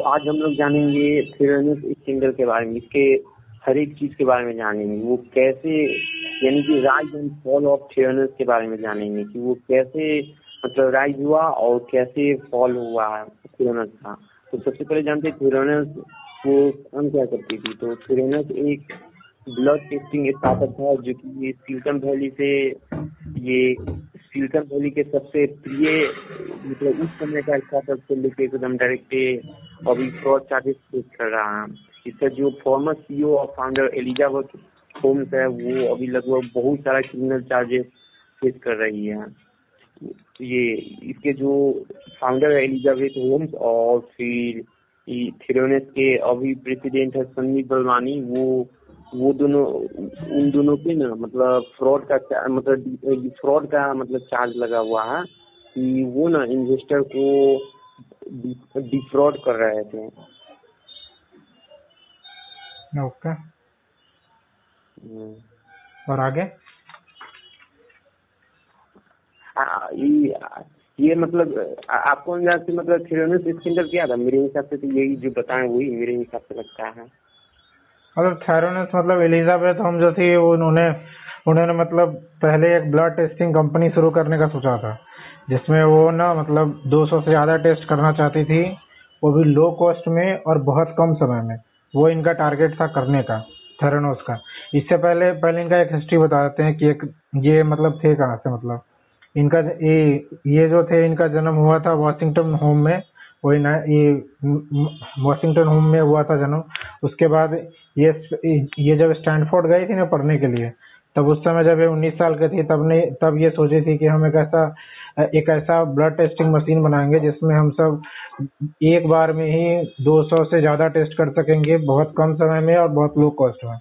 आज हम लोग जानेंगे थिरोनस स्किंडल के बारे में, इसके हर एक चीज़ के बारे में जानेंगे। वो कैसे, यानी कि rise and fall of Theranos के बारे में जानेंगे कि वो कैसे मतलब राइज हुआ और कैसे फॉल हुआ थिरोनस का। तो सबसे पहले जानते थिरोनस वो काम क्या करती थी? तो थिरोनस एक ब्लड टेस्टिंग स्टार्टअप था जो कि सिलिकन वैली से ये सिलिकन वैली के सबसे प्रिय मतलब उस समय का स्टार्टअप से लेके एकदम डायरेक्ट अभी फ्रॉड चार्जेस फेस कर रहा है। इसका जो फॉर्मर सीईओ और फाउंडर एलिजाबेथ होम्स है, वो अभी लगभग बहुत सारा क्रिमिनल चार्जेस फेस कर रही है। ये, इसके जो फाउंडर है एलिजाबेथ होम्स और फिर थिरोनेस के अभी प्रेसिडेंट है सन्नी बलवानी वो वो दोनों उन दोनों पे ना मतलब फ्रॉड का मतलब फ्रॉड का मतलब चार्ज लगा हुआ है कि वो ना इन्वेस्टर को डिफ्रॉड कर रहे थे। ओके। और आगे? आ, ये ये मतलब आपको अंदाज से मतलब थिरोनस स्किंडल क्या था? मेरे हिसाब से तो यही जो बताए वही मेरे हिसाब से लगता है। मतलब थैरोनस मतलब एलिजाबेथ हम जो थी, उन्होंने उन्होंने मतलब पहले एक ब्लड टेस्टिंग कंपनी शुरू करने का सोचा था, जिसमें वो ना मतलब 200 से ज़्यादा टेस्ट करना चाहती थी, वो भी लो कॉस्ट में और बहुत कम समय में। वो इनका टारगेट था करने का थेरानोस का। इससे पहले पहले इनका एक हिस्ट्री बता देते हैं कि एक, ये मतलब थे कहाँ से मतलब? इनका ये ये जो थे, इनका जन्म हुआ था वॉशिंगटन होम में वही ना ये वॉशिंगटन होम में हुआ था जन्म उसके बाद ये ये जब स्टैंडफोर्ड गई थी ना पढ़ने के लिए तब उस समय जब ये उन्नीस साल के थी तब ने तब ये सोची थी कि हम एक ऐसा एक ऐसा ब्लड टेस्टिंग मशीन बनाएँगे जिसमें हम सब एक बार में ही 200 से ज़्यादा टेस्ट कर सकेंगे बहुत कम समय में और बहुत लो कॉस्ट में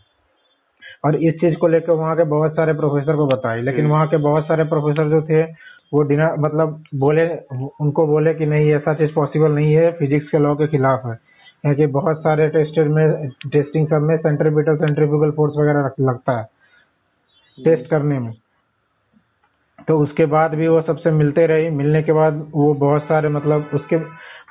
और इस चीज़ को लेकर वहाँ के बहुत सारे प्रोफेसर को बताई लेकिन हम्म। वहाँ के बहुत सारे प्रोफेसर जो थे वो डिना मतलब बोले उनको बोले कि नहीं ऐसा चीज़ पॉसिबल नहीं है फिजिक्स के लॉ के खिलाफ है। क्योंकि बहुत सारे टेस्टेड में टेस्टिंग सब में सेंट्रीपिटल सेंट्रीफ्यूगल फोर्स वगैरह लगता है टेस्ट हम्म। करने में। तो उसके बाद भी वो सबसे मिलते रहे। मिलने के बाद वो बहुत सारे मतलब उसके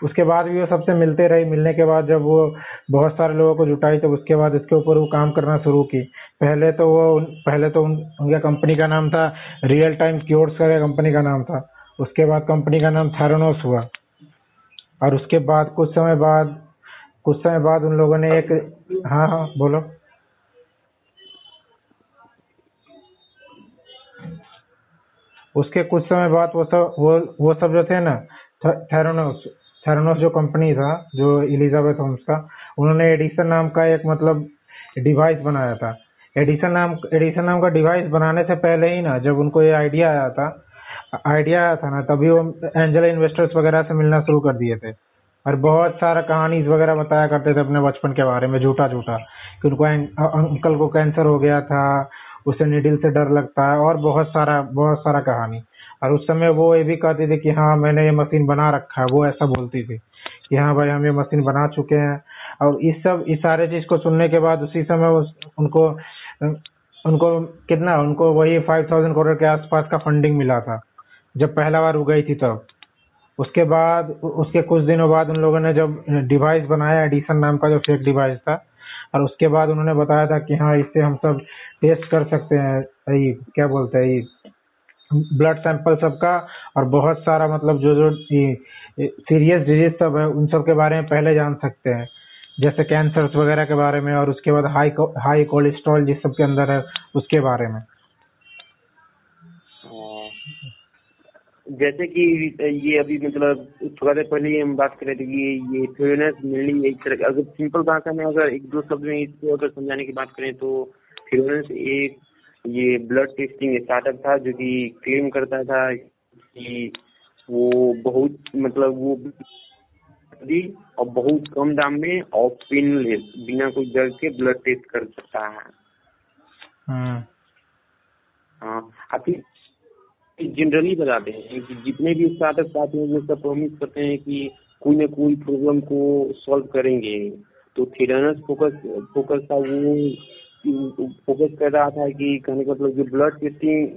उसके बाद भी वो सबसे मिलते रही। मिलने के बाद जब वो बहुत सारे लोगों को जुटाई तब उसके बाद इसके ऊपर वो काम करना शुरू की। पहले तो वो पहले तो उन, उनका कंपनी का नाम था रियल टाइम क्योर्स का कंपनी का नाम था। उसके बाद कंपनी का नाम थेरोनोस हुआ। और उसके बाद कुछ समय बाद कुछ समय बाद उन लोगों ने एक हाँ हाँ बोलो। उसके कुछ समय बाद वो सब वो वो सब जो थे ना थेरोनोस थेरोनोस जो कंपनी था, जो इलिजाबेथ होम्स का, उन्होंने एडिसन नाम का एक मतलब डिवाइस बनाया था। एडिसन नाम एडिसन नाम का डिवाइस बनाने से पहले ही ना, जब उनको ये आइडिया आया था आइडिया आया था ना, तभी वो एंजल इन्वेस्टर्स वगैरह से मिलना शुरू कर दिए थे। और बहुत सारा कहानी वगैरह बताया करते थे अपने बचपन के बारे में झूठा झूठा कि उनको अंकल को कैंसर हो गया था, उसे निडिल से डर लगता है, और बहुत सारा बहुत सारा कहानी। और उस समय वो ये भी कहती थी कि हाँ मैंने ये मशीन बना रखा है। वो ऐसा बोलती थी कि हाँ भाई हम ये मशीन बना चुके हैं। और इस सब इस सारे चीज़ को सुनने के बाद उसी समय उस, उनको उनको कितना उनको वही फाइव थाउज़ेंड करोड़ के आसपास का फंडिंग मिला था जब पहला बार वो गई थी तब। उसके बाद उसके कुछ दिनों बाद उन लोगों ने जब डिवाइस बनाया एडिसन नाम का जो फेक डिवाइस था और उसके बाद उन्होंने बताया था कि हाँ इससे हम सब टेस्ट कर सकते हैं। ये क्या बोलते हैं ब्लड सैंपल सबका और बहुत सारा मतलब जो जो सीरियस डिज़ीज़ सब है, उन सब के बारे में पहले जान सकते हैं। जैसे कैंसर्स वगैरह के बारे में और उसके बाद हाई हाई कोलेस्ट्रॉल जिस सब के अंदर है, उसके बारे में। जैसे कि, ये अभी मतलब थोड़ा देर पहले ही हम बात कर रहे थे कि ये फ्यूनेस मिलनी एक तरह अगर सिंपल भाषा में अगर एक दो शब्द में इसको अगर समझाने की बात करें तो फ्यूनेस एक ये ब्लड टेस्टिंग स्टार्टअप था जो कि क्लेम करता था कि वो बहुत मतलब वो और बहुत कम दाम में और पेनलेस बिना कोई दर्द के ब्लड टेस्ट कर सकता है। हाँ, हाँ जनरली बताते हैं कि जितने भी स्टार्टअप आते हैं वो सब प्रोमिस करते हैं कि कोई ना कोई प्रॉब्लम को सॉल्व करेंगे। तो थिरानस फोकस फोकस था वो फोकस कर रहा था कि कहने का मतलब जो ब्लड टेस्टिंग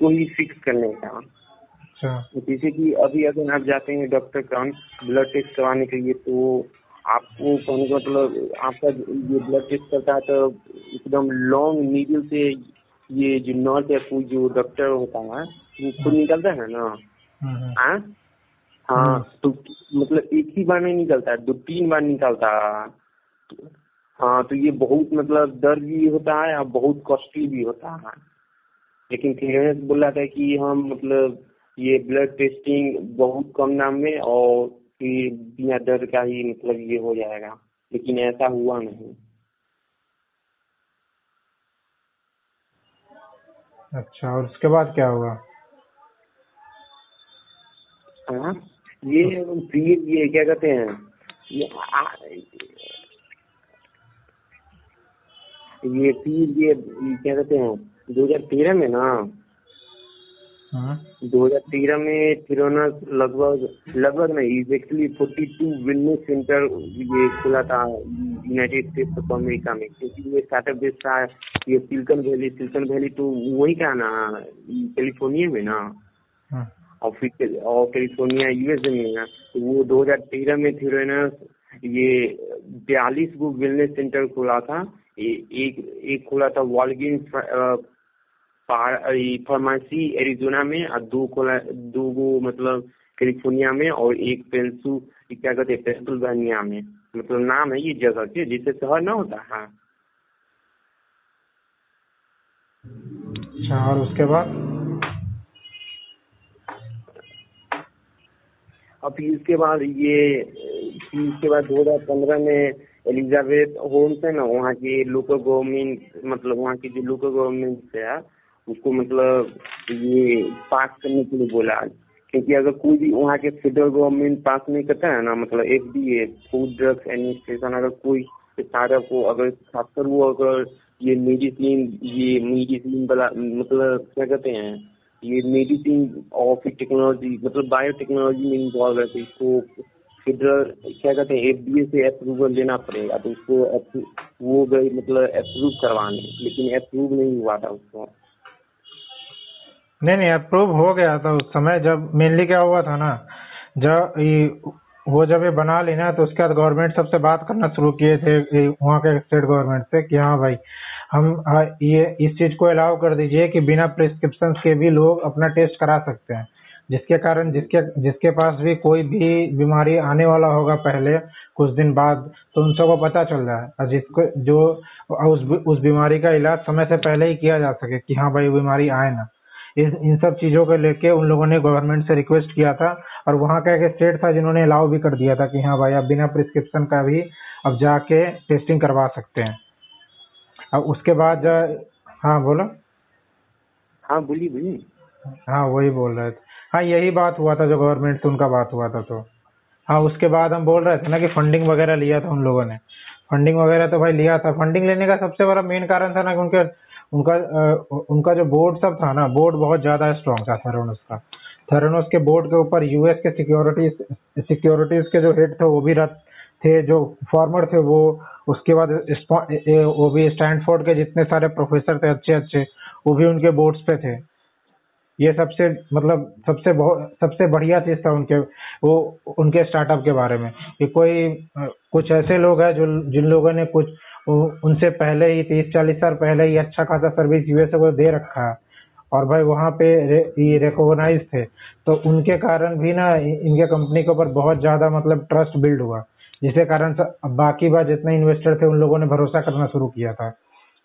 को ही फिक्स करने का। अच्छा। जैसे कि अभी अगर आप जाते हैं डॉक्टर के ब्लड टेस्ट करवाने के लिए तो आपको कहने का मतलब आपका ये ब्लड टेस्ट करता है तो एकदम लॉन्ग नीडल से ये जो नर्स या कोई जो डॉक्टर होता है वो खुद निकलता है ना? हम्म, हम्म। हाँ? हाँ तो मतलब एक ही बार नहीं निकलता है दो तीन बार निकलता है। तो- हाँ तो ये बहुत मतलब दर्द भी होता है और बहुत कॉस्टली भी होता है। लेकिन क्लियरेंस बोल रहा था कि हम मतलब ये ब्लड टेस्टिंग बहुत कम दाम में और फिर बिना दर्द का ही मतलब ये हो जाएगा। लेकिन ऐसा हुआ नहीं। अच्छा और उसके बाद क्या हुआ? हाँ ये फिर ये क्या कहते हैं? ये फिर ये क्या कहते हैं 2013 में ना? दो हज़ार तेरह में फिरोना लगभग लगभग नहीं एग्जैक्टली 42 वेलनेस सेंटर ये खुला था यूनाइटेड स्टेट्स ऑफ़ अमेरिका में। क्योंकि ये स्टार्टअप बेस था ये सिलिकन वैली सिलिकन वैली तो वही का ना कैलिफ़ोर्निया में ना। हम्म, और फिर और कैलिफ़ोर्निया यूएसए में ना। तो वो 2013 में फिर है ना ये बयालीस गो वेलनेस सेंटर खुला था। एक एक खुला था वॉलगिन फार्मेसी एरिजोना में और दो खुला दो गो मतलब कैलिफ़ोर्निया में और एक पेंसु क्या कहते हैं पेंसिल्वेनिया में। मतलब नाम है ये जगह के जिससे शहर ना होता है। अच्छा और उसके बाद? और फिर उसके बाद ये फिर उसके बाद 2015 में एलिजाबेथ होम्स है ना, वहाँ की लोकल गवर्नमेंट मतलब वहाँ की जो लोकल गवर्नमेंट है उसको मतलब ये पास करने के लिए बोला। क्योंकि अगर कोई भी वहाँ के फेडरल गवर्नमेंट पास नहीं करता है ना मतलब F D A food drugs administration अगर कोई सारा को अगर खासकर वो अगर ये मेडिसिन ये मेडिसिन वाला मतलब क्या कहते हैं, ये मेडिसिन फिर टेक्नोलॉजी मतलब बायोटेक्नोलॉजी में इन्वॉल्व है तो इसको फेडरल क्या कहते हैं एफडीए से अप्रूवल लेना पड़ेगा तो उसको वो गई मतलब अप्रूव करवाने, लेकिन अप्रूव नहीं हुआ था उसको। नहीं नहीं अप्रूव हो गया था उस समय, जब मेनली क्या हुआ था ना, जब ये, वो जब ये बना ली ना तो उसके बाद गवर्नमेंट सबसे बात करना शुरू किए थे वहाँ के स्टेट गवर्नमेंट से कि हाँ भाई, हम ये, इस चीज़ को अलाउ कर दीजिए कि बिना प्रिस्क्रिप्शन के भी लोग अपना टेस्ट करा सकते हैं। जिसके कारण जिसके जिसके पास भी कोई भी बीमारी आने वाला होगा पहले कुछ दिन बाद तो उन सबको पता चल रहा है। और जिसको जो उस उस बीमारी का इलाज समय से पहले ही किया जा सके कि हाँ भाई बीमारी आए ना। इस इन सब चीज़ों को लेके उन लोगों ने गवर्नमेंट से रिक्वेस्ट किया था और वहाँ का एक स्टेट था जिन्होंने अलाउ भी कर दिया था कि हाँ भाई आप बिना प्रिस्क्रिप्शन का भी अब जाके टेस्टिंग करवा सकते हैं। अब उसके बाद हाँ बोलो। हाँ बोलिए बोलिए। हाँ वही बोल रहे थे। हाँ यही बात हुआ था जो गवर्नमेंट से उनका बात हुआ था तो। हाँ उसके बाद हम बोल रहे थे ना कि फंडिंग वगैरह लिया था उन लोगों ने। फंडिंग वगैरह तो भाई लिया था। फंडिंग लेने का सबसे बड़ा मेन कारण था ना कि उनके, उनका उनका जो बोर्ड सब था ना बोर्ड बहुत ज़्यादा स्ट्रॉन्ग था थेरोनोस का। थेरोनोस के बोर्ड के ऊपर यूएस के सिक्योरिटीज सिक्योरिटीज के जो हेड थे, वो भी थे, जो फॉर्मर थे, वो उसके बाद वो भी स्टैनफोर्ड के जितने सारे प्रोफेसर थे अच्छे अच्छे वो भी उनके बोर्ड्स पे थे। ये सबसे मतलब सबसे बहुत सबसे बढ़िया चीज़ था उनके वो उनके स्टार्टअप के बारे में कि कोई कुछ ऐसे लोग हैं जो जिन लोगों ने कुछ उनसे पहले ही तीस चालीस साल पहले ही अच्छा खासा सर्विस यूएसए को दे रखा है और भाई वहाँ पे रे, ये रिकॉग्नाइज थे। तो उनके कारण भी ना इनके कंपनी के ऊपर बहुत ज़्यादा मतलब ट्रस्ट बिल्ड हुआ। जिसके कारण बाकी बार जितने इन्वेस्टर थे उन लोगों ने भरोसा करना शुरू किया था।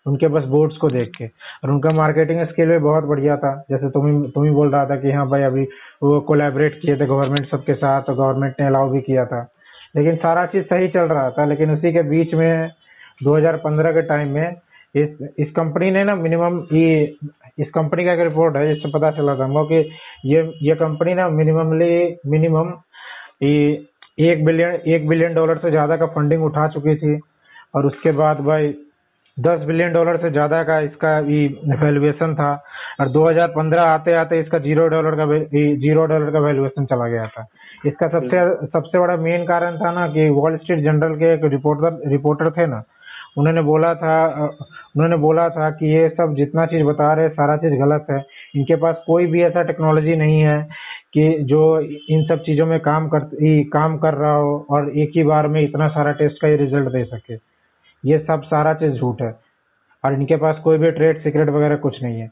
उनके बस बोर्ड्स को देख के। और उनका मार्केटिंग स्किल भी बहुत बढ़िया था। जैसे तुम ही तुम ही बोल रहा था कि हाँ भाई अभी वो कोलैबोरेट किए थे गवर्नमेंट सबके साथ तो गवर्नमेंट ने अलाउ भी किया था। लेकिन सारा चीज़ सही चल रहा था, लेकिन उसी के बीच में 2015 के टाइम में इस इस कंपनी ने ना मिनिमम ये, इस कंपनी का एक रिपोर्ट है, जिससे पता चला था कि ये ये कंपनी ना मिनिममली मिनिमम ये एक बिलियन एक बिलियन डॉलर से ज़्यादा का फंडिंग उठा चुकी थी। और उसके बाद भाई दस बिलियन डॉलर से ज़्यादा का इसका वैल्यूएशन था। और 2015 आते आते इसका ज़ीरो डॉलर का ज़ीरो डॉलर का वैल्यूएशन चला गया था। इसका सबसे सबसे बड़ा मेन कारण था ना कि वॉल स्ट्रीट जनरल के एक रिपोर्टर रिपोर्टर थे ना उन्होंने बोला था उन्होंने बोला था कि ये सब जितना चीज़ बता रहे सारा चीज़ गलत है। इनके पास कोई भी ऐसा टेक्नोलॉजी नहीं है कि जो इन सब चीज़ों में काम कर काम कर रहा हो और एक ही बार में इतना सारा टेस्ट का रिज़ल्ट दे सके। ये सब सारा चीज़ झूठ है। और इनके पास कोई भी ट्रेड सीक्रेट वगैरह कुछ नहीं है।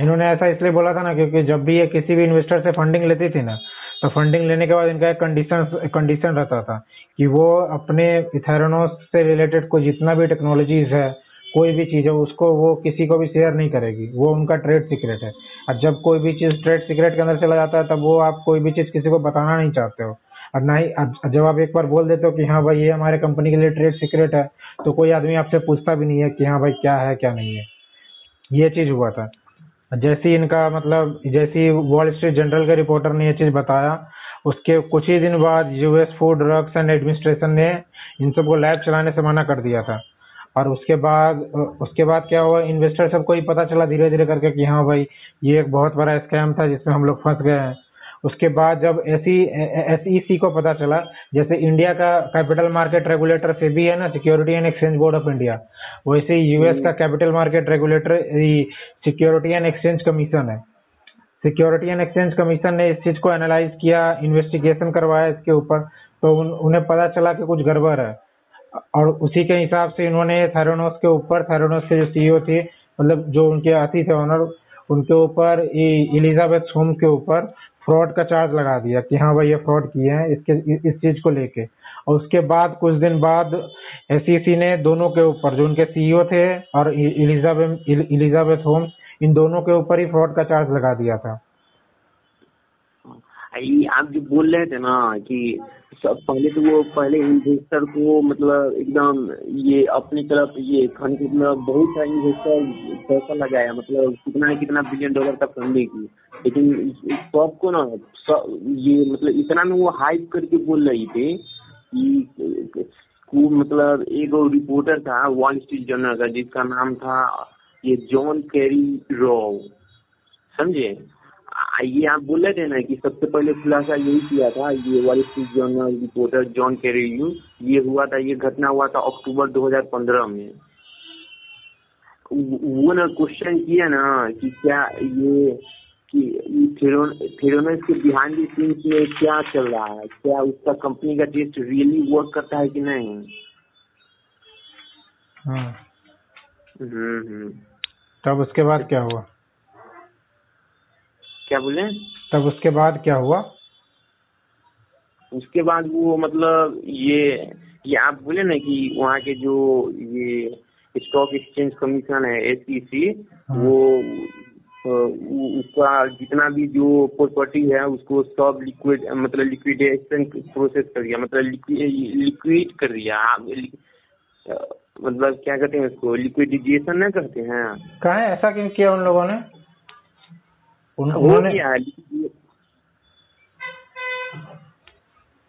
इन्होंने ऐसा इसलिए बोला था ना क्योंकि जब भी ये किसी भी इन्वेस्टर से फंडिंग लेती थी ना तो फंडिंग लेने के बाद इनका एक कंडीशन कंडीशन रहता था कि वो अपने इथेरोनोस से रिलेटेड कोई जितना भी टेक्नोलॉजीज़ है, कोई भी चीज़ है, उसको वो किसी को भी शेयर नहीं करेगी। वो उनका ट्रेड सीक्रेट है। और जब कोई भी चीज़ ट्रेड सीक्रेट के अंदर चला जाता है, तब वो आप कोई भी चीज़ किसी को बताना नहीं चाहते हो। और ना ही जब आप एक बार बोल देते हो कि हाँ भाई ये हमारे कंपनी के लिए ट्रेड सीक्रेट है तो कोई आदमी आपसे पूछता भी नहीं है कि हाँ भाई क्या है, क्या नहीं है। ये चीज़ हुआ था। जैसे इनका मतलब जैसी वॉल स्ट्रीट जनरल के रिपोर्टर ने ये चीज़ बताया, उसके कुछ ही दिन बाद US food drugs and administration ने इन सबको लैब चलाने से मना कर दिया था। और उसके बाद उसके बाद क्या हुआ इन्वेस्टर सबको ही पता चला धीरे धीरे करके कि हाँ भाई, ये एक बहुत बड़ा स्कैम था जिसमें हम लोग फंस गए हैं। उसके बाद जब एस सी को पता चला जैसे इंडिया का कैपिटल मार्केट रेगुलेटर से भी है ना security and exchange board of India वैसे ही यूएस का capital market regulator security and exchange commission है सिक्योरिटी एंड एक्सचेंज कमीशन ने इस चीज़ को एनालाइज किया इन्वेस्टिगेशन करवाया इसके ऊपर तो उन, उन्हें पता चला कि कुछ गड़बड़ है और उसी के हिसाब से इन्होंने थेरोनोस के ऊपर थेरोनोस के जो सीईओ थे मतलब जो उनके अति थे ऑनर उनके ऊपर इलिजाबेथ होम के ऊपर फ्रॉड का चार्ज लगा दिया कि हाँ भाई ये फ्रॉड किए हैं, इसके, इस चीज़ को लेके। और उसके बाद कुछ दिन बाद एस ने दोनों के ऊपर, जो उनके सीईओ थे और इलिजाबेथ होम्स, इन दोनों के ऊपर ही फ्रॉड का चार्ज लगा दिया था। आप जो बोल रहे थे ना कि सब पहले तो वो, पहले इन्वेस्टर को मतलब एकदम ये अपनी तरफ़ ये खाने मतलब बहुत सारे इन्वेस्टर पैसा लगाया मतलब कितना कितना बिलियन डॉलर का फंडिंग की। लेकिन सबको ना, सब ये मतलब इतना में वो हाइप करके बोल रही थी कि को मतलब एक और रिपोर्टर था वॉल स्ट्रीट जर्नल का, जिसका नाम था ये जॉन कैरी रॉ समझे? ये आप बोले थे ना कि सबसे पहले खुलासा यही किया था ये Wall Journal reporter John Carreyrou ये हुआ था ये घटना हुआ था अक्टूबर 2015 में। वो ना क्वेश्चन किया ना कि क्या ये कि थेरोनस के बिहाइंड द सीन्स में क्या चल रहा है क्या उसका कंपनी का टेस्ट रियली वर्क करता है कि नहीं? हाँ। हम्म हम्म। तब उसके बाद क्या हुआ? क्या बोले? तब उसके बाद क्या हुआ? उसके बाद वो मतलब ये ये आप बोले ना कि वहाँ के जो ये स्टॉक एक्सचेंज कमीशन है एस हाँ। वो उसका जितना भी जो प्रॉपर्टी है उसको सब लिक्विड मतलब लिक्विडेशन प्रोसेस कर दिया मतलब लिक्विड कर दिया। आप मतलब क्या कहते हैं उसको लिक्विडेशन ना करते हैं। कहा ऐसा क्यों किया उन लोगों ने? उन्होंने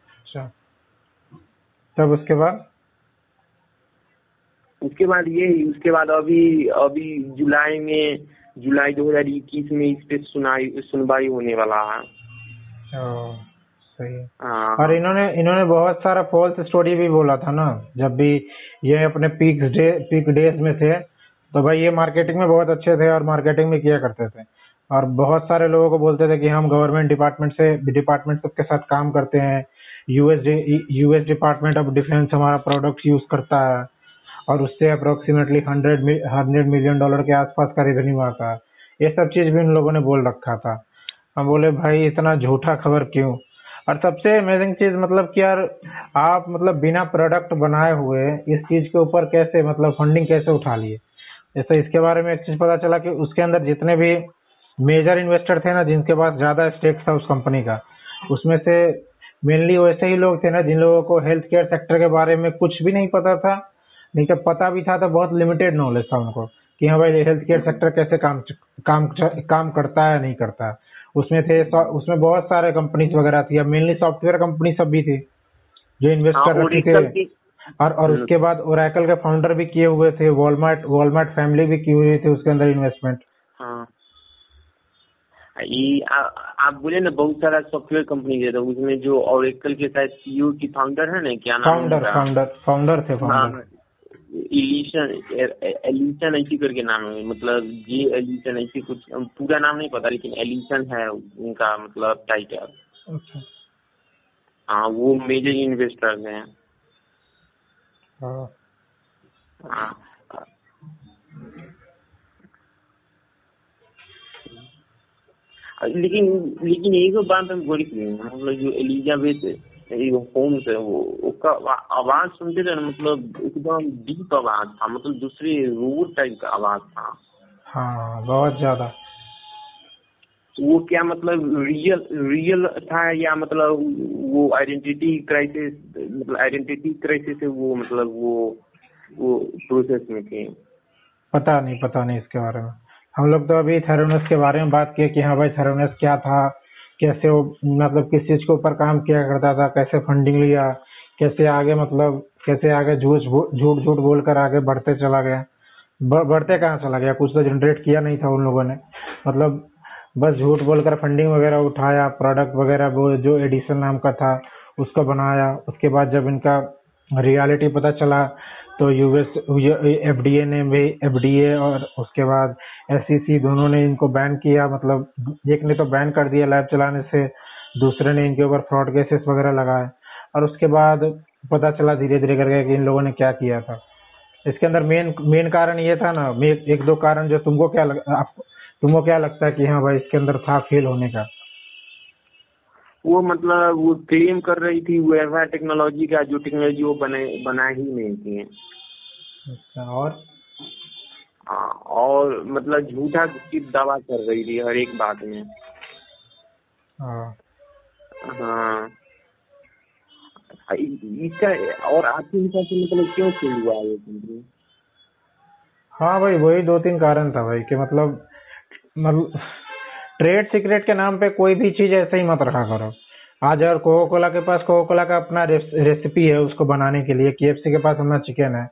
अच्छा। तब उसके बाद? उसके बाद ये उसके बाद अभी अभी जुलाई में जुलाई 2021 में इस पे सुनाई सुनवाई होने वाला है। सही है। और इन्होंने इन्होंने बहुत सारा फॉल्स स्टोरी भी बोला था ना जब भी ये अपने पीक डे पीक डेज़ में थे तो भाई ये मार्केटिंग में बहुत अच्छे थे और मार्केटिंग में किया करते थे। और बहुत सारे लोगों को बोलते थे कि हम गवर्नमेंट डिपार्टमेंट से डिपार्टमेंट सबके साथ काम करते हैं। US US department of defence हमारा प्रोडक्ट यूज़ करता है। और उससे approximately hundred hundred million dollar के आसपास का रेवेन्यू आता है। ये सब चीज़ भी उन लोगों ने बोल रखा था। हम बोले, भाई, इतना झूठा खबर क्यों? और सबसे अमेजिंग चीज़ मतलब कि यार, आप मतलब बिना प्रोडक्ट बनाए हुए इस चीज़ के ऊपर कैसे मतलब फंडिंग कैसे उठा लिए? जैसे इसके बारे में एक चीज़ पता चला कि उसके अंदर जितने भी मेजर इन्वेस्टर थे ना जिनके पास ज़्यादा स्टेक था उस कंपनी का। उसमें से मेनली वैसे ही लोग थे ना जिन लोगों को हेल्थ केयर सेक्टर के बारे में कुछ भी नहीं पता था नहीं तो पता भी था तो बहुत लिमिटेड नॉलेज था उनको कि हाँ भाई हेल्थ केयर सेक्टर कैसे काम काम काम करता है नहीं करता। उसमें थे उसमें बहुत सारे कंपनीज़ वगैरह थी मेनली सॉफ्टवेयर कंपनी सब भी थी जो इन्वेस्ट कर रखी थे। और और हम्म। उसके बाद ओरेकल के फाउंडर भी किए हुए थे वॉलमार्ट वॉलमार्ट फैमिली भी की हुई थी उसके अंदर इन्वेस्टमेंट हाँ आप बोले ना बहुत सारा सॉफ्टवेयर कंपनी है तो उसमें जो ओरेकल के साथ सीईओ की फाउंडर है ना क्या नाम फाउंडर फाउंडर फाउंडर थे फाउंडर एलिशन ऐसी करके नाम है मतलब ये एलिशन ऐसी कुछ पूरा नाम नहीं पता लेकिन एलिशन है उनका मतलब टाइटल अच्छा। हाँ वो मेजर इन्वेस्टर हैं। हाँ। हाँ लेकिन लेकिन एक बात हम गौर की मतलब जो एलिजाबेथ होम्स है वो उसका आवाज़ सुनते थे ना मतलब एकदम डीप आवाज़ था मतलब दूसरे रोड टाइप का आवाज़ था। हाँ बहुत ज़्यादा। वो क्या मतलब रियल रियल था या मतलब वो आइडेंटिटी क्राइसिस मतलब आइडेंटिटी क्राइसिस से वो मतलब वो वो प्रोसेस में थे? पता नहीं पता नहीं इसके बारे में। हम लोग तो अभी थेरोनस के बारे में बात किए कि हाँ भाई थेरोनस क्या था, कैसे वो मतलब किस चीज़ के ऊपर काम किया करता था, कैसे फंडिंग लिया, कैसे आगे मतलब कैसे आगे झूठ झूठ झूठ बोलकर आगे बढ़ते चला गया। बढ़ते कहाँ चला गया? कुछ तो जनरेट किया नहीं था उन लोगों ने। मतलब बस झूठ बोलकर फंडिंग वगैरह उठाया प्रोडक्ट वगैरह वो जो एडिशन नाम का था, उसको बनाया। उसके बाद जब इनका रियलिटी पता चला तो यूएस एफडीए ने भी एफडीए और उसके बाद एसईसी दोनों ने इनको बैन किया मतलब एक ने तो बैन कर दिया लैब चलाने से दूसरे ने इनके ऊपर फ्रॉड केसेस वगैरह लगाए। और उसके बाद पता चला धीरे धीरे करके कि इन लोगों ने क्या किया था। इसके अंदर मेन मेन कारण ये था ना एक दो कारण जो तुमको क्या लग, आप, तुमको क्या लगता है कि हाँ भाई इसके अंदर था फेल होने का। वो मतलब वो क्लेम कर रही थी वो टेक्नोलॉजी का जो टेक्नोलॉजी वो बने बना ही नहीं थी। अच्छा और? हाँ और मतलब झूठा की दावा कर रही थी हर एक बात में। हाँ। हाँ। इसका और आपके हिसाब से मतलब क्यों फेल हुआ ये कंपनी हाँ भाई वही दो तीन कारण था भाई कि मतलब मतलब ट्रेड सीक्रेट के नाम पे कोई भी चीज़ ऐसे ही मत रखा करो। आज अगर कोको कोला के पास कोको कोला का अपना रेसिपी है, उसको बनाने के लिए के के पास अपना चिकन है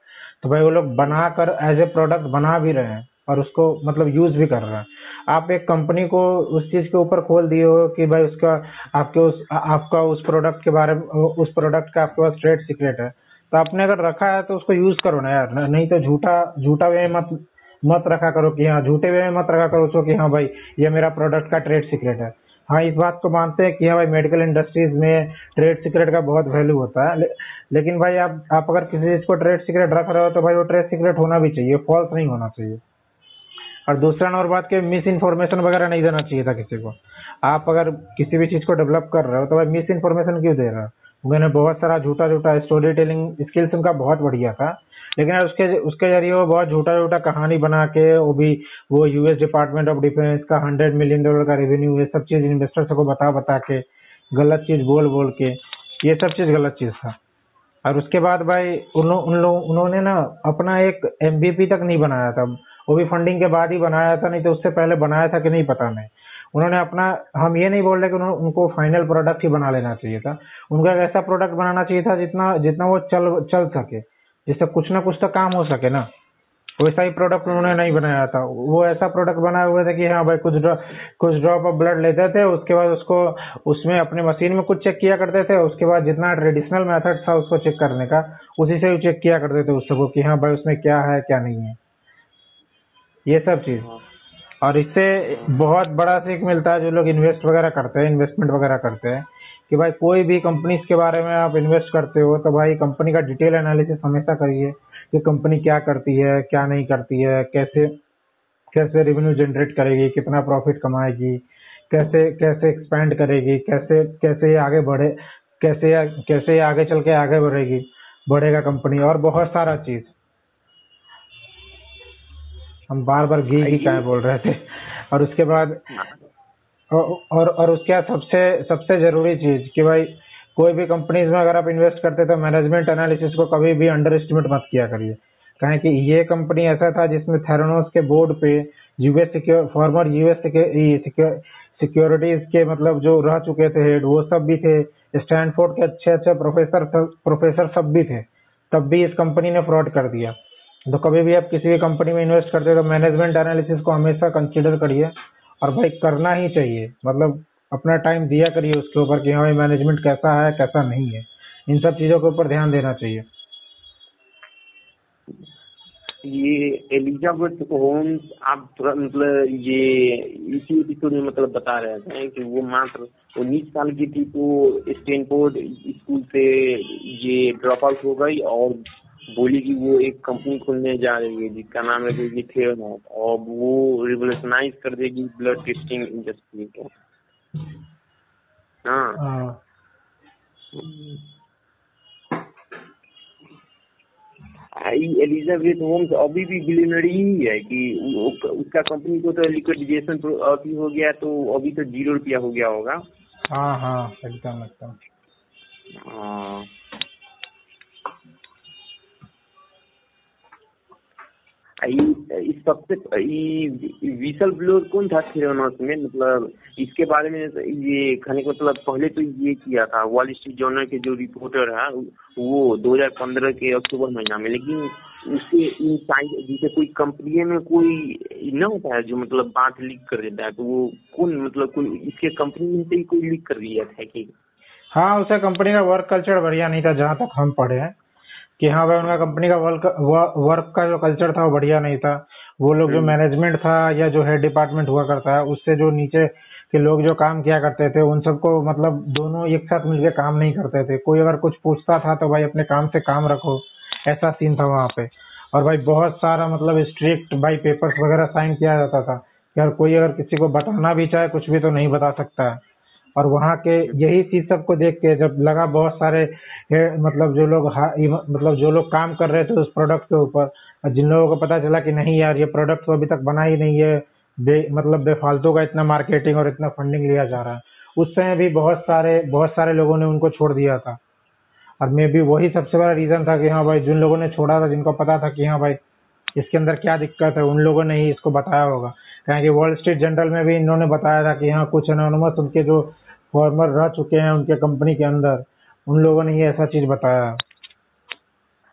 तो भाई वो लोग बना कर एज ए प्रोडक्ट बना भी रहे हैं और उसको मतलब यूज़ भी कर रहे हैं। आप एक कंपनी को उस चीज़ के ऊपर खोल दिए हो कि भाई उसका, आपके उस, आपका उस प्रोडक्ट के बारे में, उस प्रोडक्ट का आपके पास ट्रेड सीक्रेट है तो आपने अगर रखा है तो उसको यूज़ करो ना यार नहीं तो झूठा झूठा वे मत मत रखा करो कि हाँ झूठे वे मत रखा करो उसको कि हाँ भाई ये मेरा प्रोडक्ट का ट्रेड सीक्रेट है। हाँ इस बात को मानते हैं कि हाँ भाई मेडिकल इंडस्ट्रीज़ में ट्रेड सीक्रेट का बहुत वैल्यू होता है। ले, लेकिन भाई आप आप अगर किसी चीज़ को ट्रेड सीक्रेट रख रहे हो तो भाई वो ट्रेड सीक्रेट होना भी चाहिए फॉल्स नहीं होना चाहिए। और दूसरा नंबर बात के मिस इन्फॉर्मेशन वगैरह नहीं देना चाहिए था किसी को। आप अगर किसी भी चीज़ को डेवलप कर रहे हो तो भाई मिस इन्फॉर्मेशन क्यों दे रहे हो? मैंने बहुत सारा झूठा झूठा स्टोरी टेलिंग स्किल्स उनका बहुत बढ़िया था। लेकिन उसके उसके ज़रिए वो बहुत झूठा झूठा कहानी बना के वो भी, वो यूएस डिपार्टमेंट ऑफ़ डिफेंस का हंड्रेड मिलियन डॉलर का रेवेन्यू ये सब चीज़ इन्वेस्टर्स को बता बता के, गलत चीज़ बोल बोल के, ये सब चीज़ गलत चीज़ था। और उसके बाद भाई, उन लोग, उन्होंने ना अपना एक एमबीपी तक नहीं बनाया था। वो भी फंडिंग के बाद ही बनाया था, नहीं तो उससे पहले बनाया था कि नहीं पता नहीं। उन्होंने अपना, हम ये नहीं बोल रहे कि उन्होंने, उनको फाइनल प्रोडक्ट ही बना लेना चाहिए था। उनका एक ऐसा प्रोडक्ट बनाना चाहिए था जितना जितना वो चल चल सके। जिससे कुछ ना कुछ तो काम हो सके ना। वैसा ही प्रोडक्ट उन्होंने नहीं बनाया था। वो ऐसा प्रोडक्ट बनाए हुए थे कि हाँ भाई कुछ ड्रॉप कुछ ड्रॉप ऑफ़ ब्लड लेते थे उसके बाद उसको उसमें अपने मशीन में कुछ चेक किया करते थे उसके बाद जितना ट्रेडिशनल मेथड था उसको चेक करने का उसी से चेक किया करते थे उस सबको कि हाँ भाई उसमें क्या है क्या नहीं है। ये सब चीज़। और इससे बहुत बड़ा सीख मिलता है जो लोग इन्वेस्ट वगैरह करते हैं इन्वेस्टमेंट वगैरह करते हैं। कि भाई कोई भी कंपनीज़ के बारे में आप इन्वेस्ट करते हो तो भाई कंपनी का डिटेल एनालिसिस हमेशा करिए कि कंपनी क्या करती है क्या नहीं करती है कैसे कैसे रेवेन्यू जनरेट करेगी कितना प्रॉफिट कमाएगी कैसे कैसे एक्सपेंड करेगी कैसे कैसे ये आगे बढ़े कैसे कैसे आगे चल के आगे बढ़ेगी बढ़ेगा कंपनी और बहुत सारा चीज़। हम बार बार घी घी क्या बोल रहे थे। और उसके बाद और और उसके बाद सबसे सबसे ज़रूरी चीज़ कि भाई, कोई भी कंपनीज़ में अगर आप इन्वेस्ट करते तो मैनेजमेंट एनालिसिस को कभी भी अंडर एस्टिमेट मत किया करिए। कहें कि ये कंपनी ऐसा था जिसमें थेरोनोस के बोर्ड पे US secure former US securities के मतलब जो रह चुके थे हेड वो सब भी थे। स्टैनफोर्ड के अच्छे अच्छे प्रोफेसर प्रोफेसर सब भी थे। तब भी इस कंपनी ने फ्रॉड कर दिया। तो कभी भी आप किसी भी कंपनी में इन्वेस्ट करते हो तो मैनेजमेंट एनालिसिस को हमेशा कंसिडर करिए। और भाई करना ही चाहिए। मतलब अपना टाइम दिया करिए उसके ऊपर कि हाँ मैनेजमेंट कैसा है, कैसा नहीं है। इन सब चीज़ों के ऊपर ध्यान देना चाहिए। ये एलिजाबेथ होम्स आप मतलब ये, इसी एपिसोड में मतलब बता रहे थे कि वो मात्र उन्नीस साल की थी तो स्टेनफोर्ड स्कूल से ये ड्रॉप आउट हो गई और बोली कि वो एक कंपनी खोलने जा रही है जिसका नाम है थेरनॉट और वो रिवोल्यूशनाइज कर देगी ब्लड टेस्टिंग इंडस्ट्री को। हाँ, हाँ। एलिजाबेथ होम्स अभी भी बिलियनरी ही है कि उसका कंपनी को तो लिक्विडेशन अभी हो गया तो अभी तो ज़ीरो रुपया हो गया होगा। हाँ हाँ एकदम एकदम। हाँ। सबसे विशल ब्लोर कौन था थ्रेनोस में मतलब इसके बारे में ये खाने का मतलब पहले तो ये किया था वॉल स्ट्रीट जर्नल के जो रिपोर्टर है, वो 2015 के अक्टूबर महीना में, लेकिन उसके इनसाइड जैसे कोई कंपनी में कोई न होता है जो मतलब बात लीक कर देता है तो वो कौन मतलब कोई, इसके कंपनी में से ही कोई लीक कर दिया था कि? हाँ उसे कंपनी का वर्क कल्चर बढ़िया नहीं था, जहाँ तक हम पढ़े हैं। कि हाँ भाई उनका कंपनी का वर्क वर्क का जो कल्चर था वो बढ़िया नहीं था। वो लोग जो मैनेजमेंट हम्म। था या जो हेड डिपार्टमेंट हुआ करता है उससे जो नीचे के लोग जो काम किया करते थे उन सबको मतलब दोनों एक साथ मिलकर काम नहीं करते थे। कोई अगर कुछ पूछता था तो भाई अपने काम से काम रखो। ऐसा सीन था वहाँ पे। और भाई बहुत सारा मतलब स्ट्रिक्ट भाई पेपर्स वगैरह साइन किया जाता था। अगर कोई अगर किसी को बताना भी चाहे कुछ भी तो नहीं बता सकता है। और वहाँ के यही चीज़ सबको देख के जब लगा बहुत सारे मतलब जो लोग मतलब जो लोग काम कर रहे थे उस प्रोडक्ट के ऊपर जिन लोगों को पता चला कि नहीं यार, ये प्रोडक्ट तो अभी तक बना ही नहीं है, बे मतलब बेफालतू का इतना मार्केटिंग और इतना फंडिंग लिया जा रहा है। उस समय भी बहुत सारे बहुत सारे लोगों ने उनको छोड़ दिया था। और मे भी वही सबसे बड़ा रीजन था कि हाँ भाई, जिन लोगों ने छोड़ा था, जिनको पता था कि हाँ भाई, इसके अंदर क्या दिक्कत है, उन लोगों ने ही इसको बताया होगा। कहें कि वॉल स्ट्रीट जनरल में भी इन्होंने बताया था कि हाँ कुछ अनोनमस उनके जो फॉर्मर रह चुके हैं उनके कंपनी के अंदर। उन लोगों ने ये ऐसा चीज़ बताया।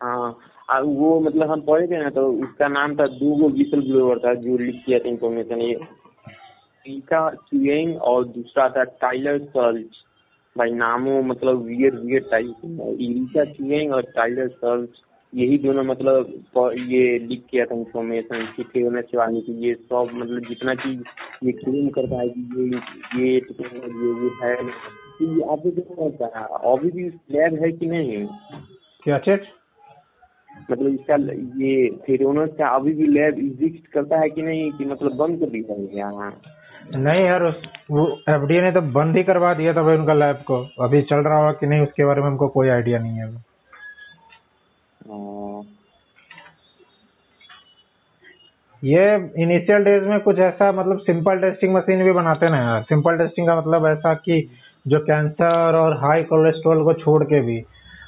हाँ वो मतलब हम पढ़े थे ना तो उसका नाम था दूगो विसल ब्लोअर था, जो लिख किया था इन्फॉर्मेशन ये। टीका चुएंग और दूसरा था टाइलर सर्च भाई नामो मतलब वियर वियर टाइप इरिका चुएंग और टाइलर सर्च यही दोनों मतलब ये लिख किया था इन्फॉर्मेशन कि फ़ेमस वाली की ये सब मतलब जितना चीज़ ये क्लेम करता है कि ये ये टेक्नोलॉजी ये है। कि आपको क्या लगता है। अभी भी लैब है कि नहीं? क्या चीज़ मतलब इसका ये फेरोनस का अभी भी लैब एग्जिस्ट करता है कि नहीं? कि मतलब बंद कर दिया है यहाँ नहीं यार उस वो एफडीए ने तो बंद ही करवा दिया था भाई उनका लैब को। अभी चल रहा होगा कि नहीं उसके बारे में हमको कोई आइडिया नहीं है। ये इनिशियल डेज़ में कुछ ऐसा मतलब सिंपल टेस्टिंग मशीन भी बनाते ना यार। सिंपल टेस्टिंग का मतलब ऐसा कि जो कैंसर और हाई कोलेस्ट्रॉल को छोड़ के भी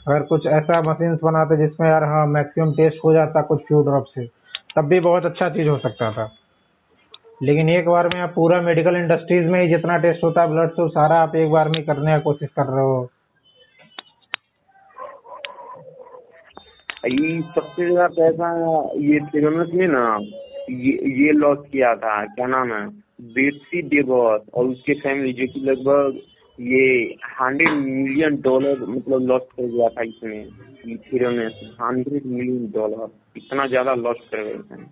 अगर कुछ ऐसा मशीन बनाते जिसमें यार हाँ मैक्सिमम टेस्ट हो जाता कुछ फ्यू ड्रॉप से, तब भी बहुत अच्छा चीज़ हो सकता था। लेकिन एक बार में आप पूरा मेडिकल इंडस्ट्रीज़ में ही जितना टेस्ट होता है ब्लड से सारा आप एक बार में करने की कोशिश कर रहे हो। ये सबसे ज़्यादा पैसा ये तिरनस में ना, ये ये लॉस किया था, क्या नाम है? बेटसी डेबॉस और उसके फैमिली जो कि लगभग ये हंड्रेड मिलियन डॉलर मतलब लॉस कर गया था इसमें थिरोनस हंड्रेड मिलियन डॉलर इतना ज़्यादा लॉस कर गए थे।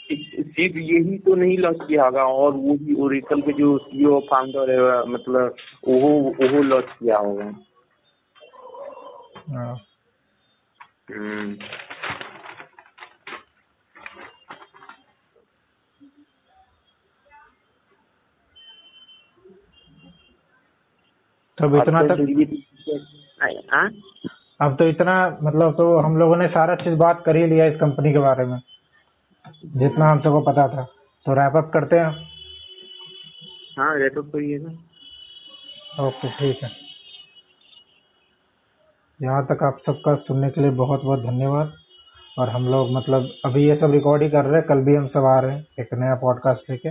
सिर्फ़ यही तो नहीं लॉस किया होगा, और वो भी ओरिकल के जो सीईओ फाउंडर है मतलब वो वो लॉस किया होगा। हम्म। तब इतना तक हाँ? अब तो इतना मतलब तो हम लोगों ने सारा चीज़ बात कर ही लिया इस कंपनी के बारे में। जितना हम सबको पता था। तो रैप अप करते हैं। हाँ रैप अप करिए ना। ओके ठीक है। यहाँ तक आप सबका सुनने के लिए बहुत बहुत धन्यवाद। और हम लोग मतलब अभी ये सब रिकॉर्ड ही कर रहे हैं, कल भी हम सब आ रहे हैं एक नया पॉडकास्ट लेके।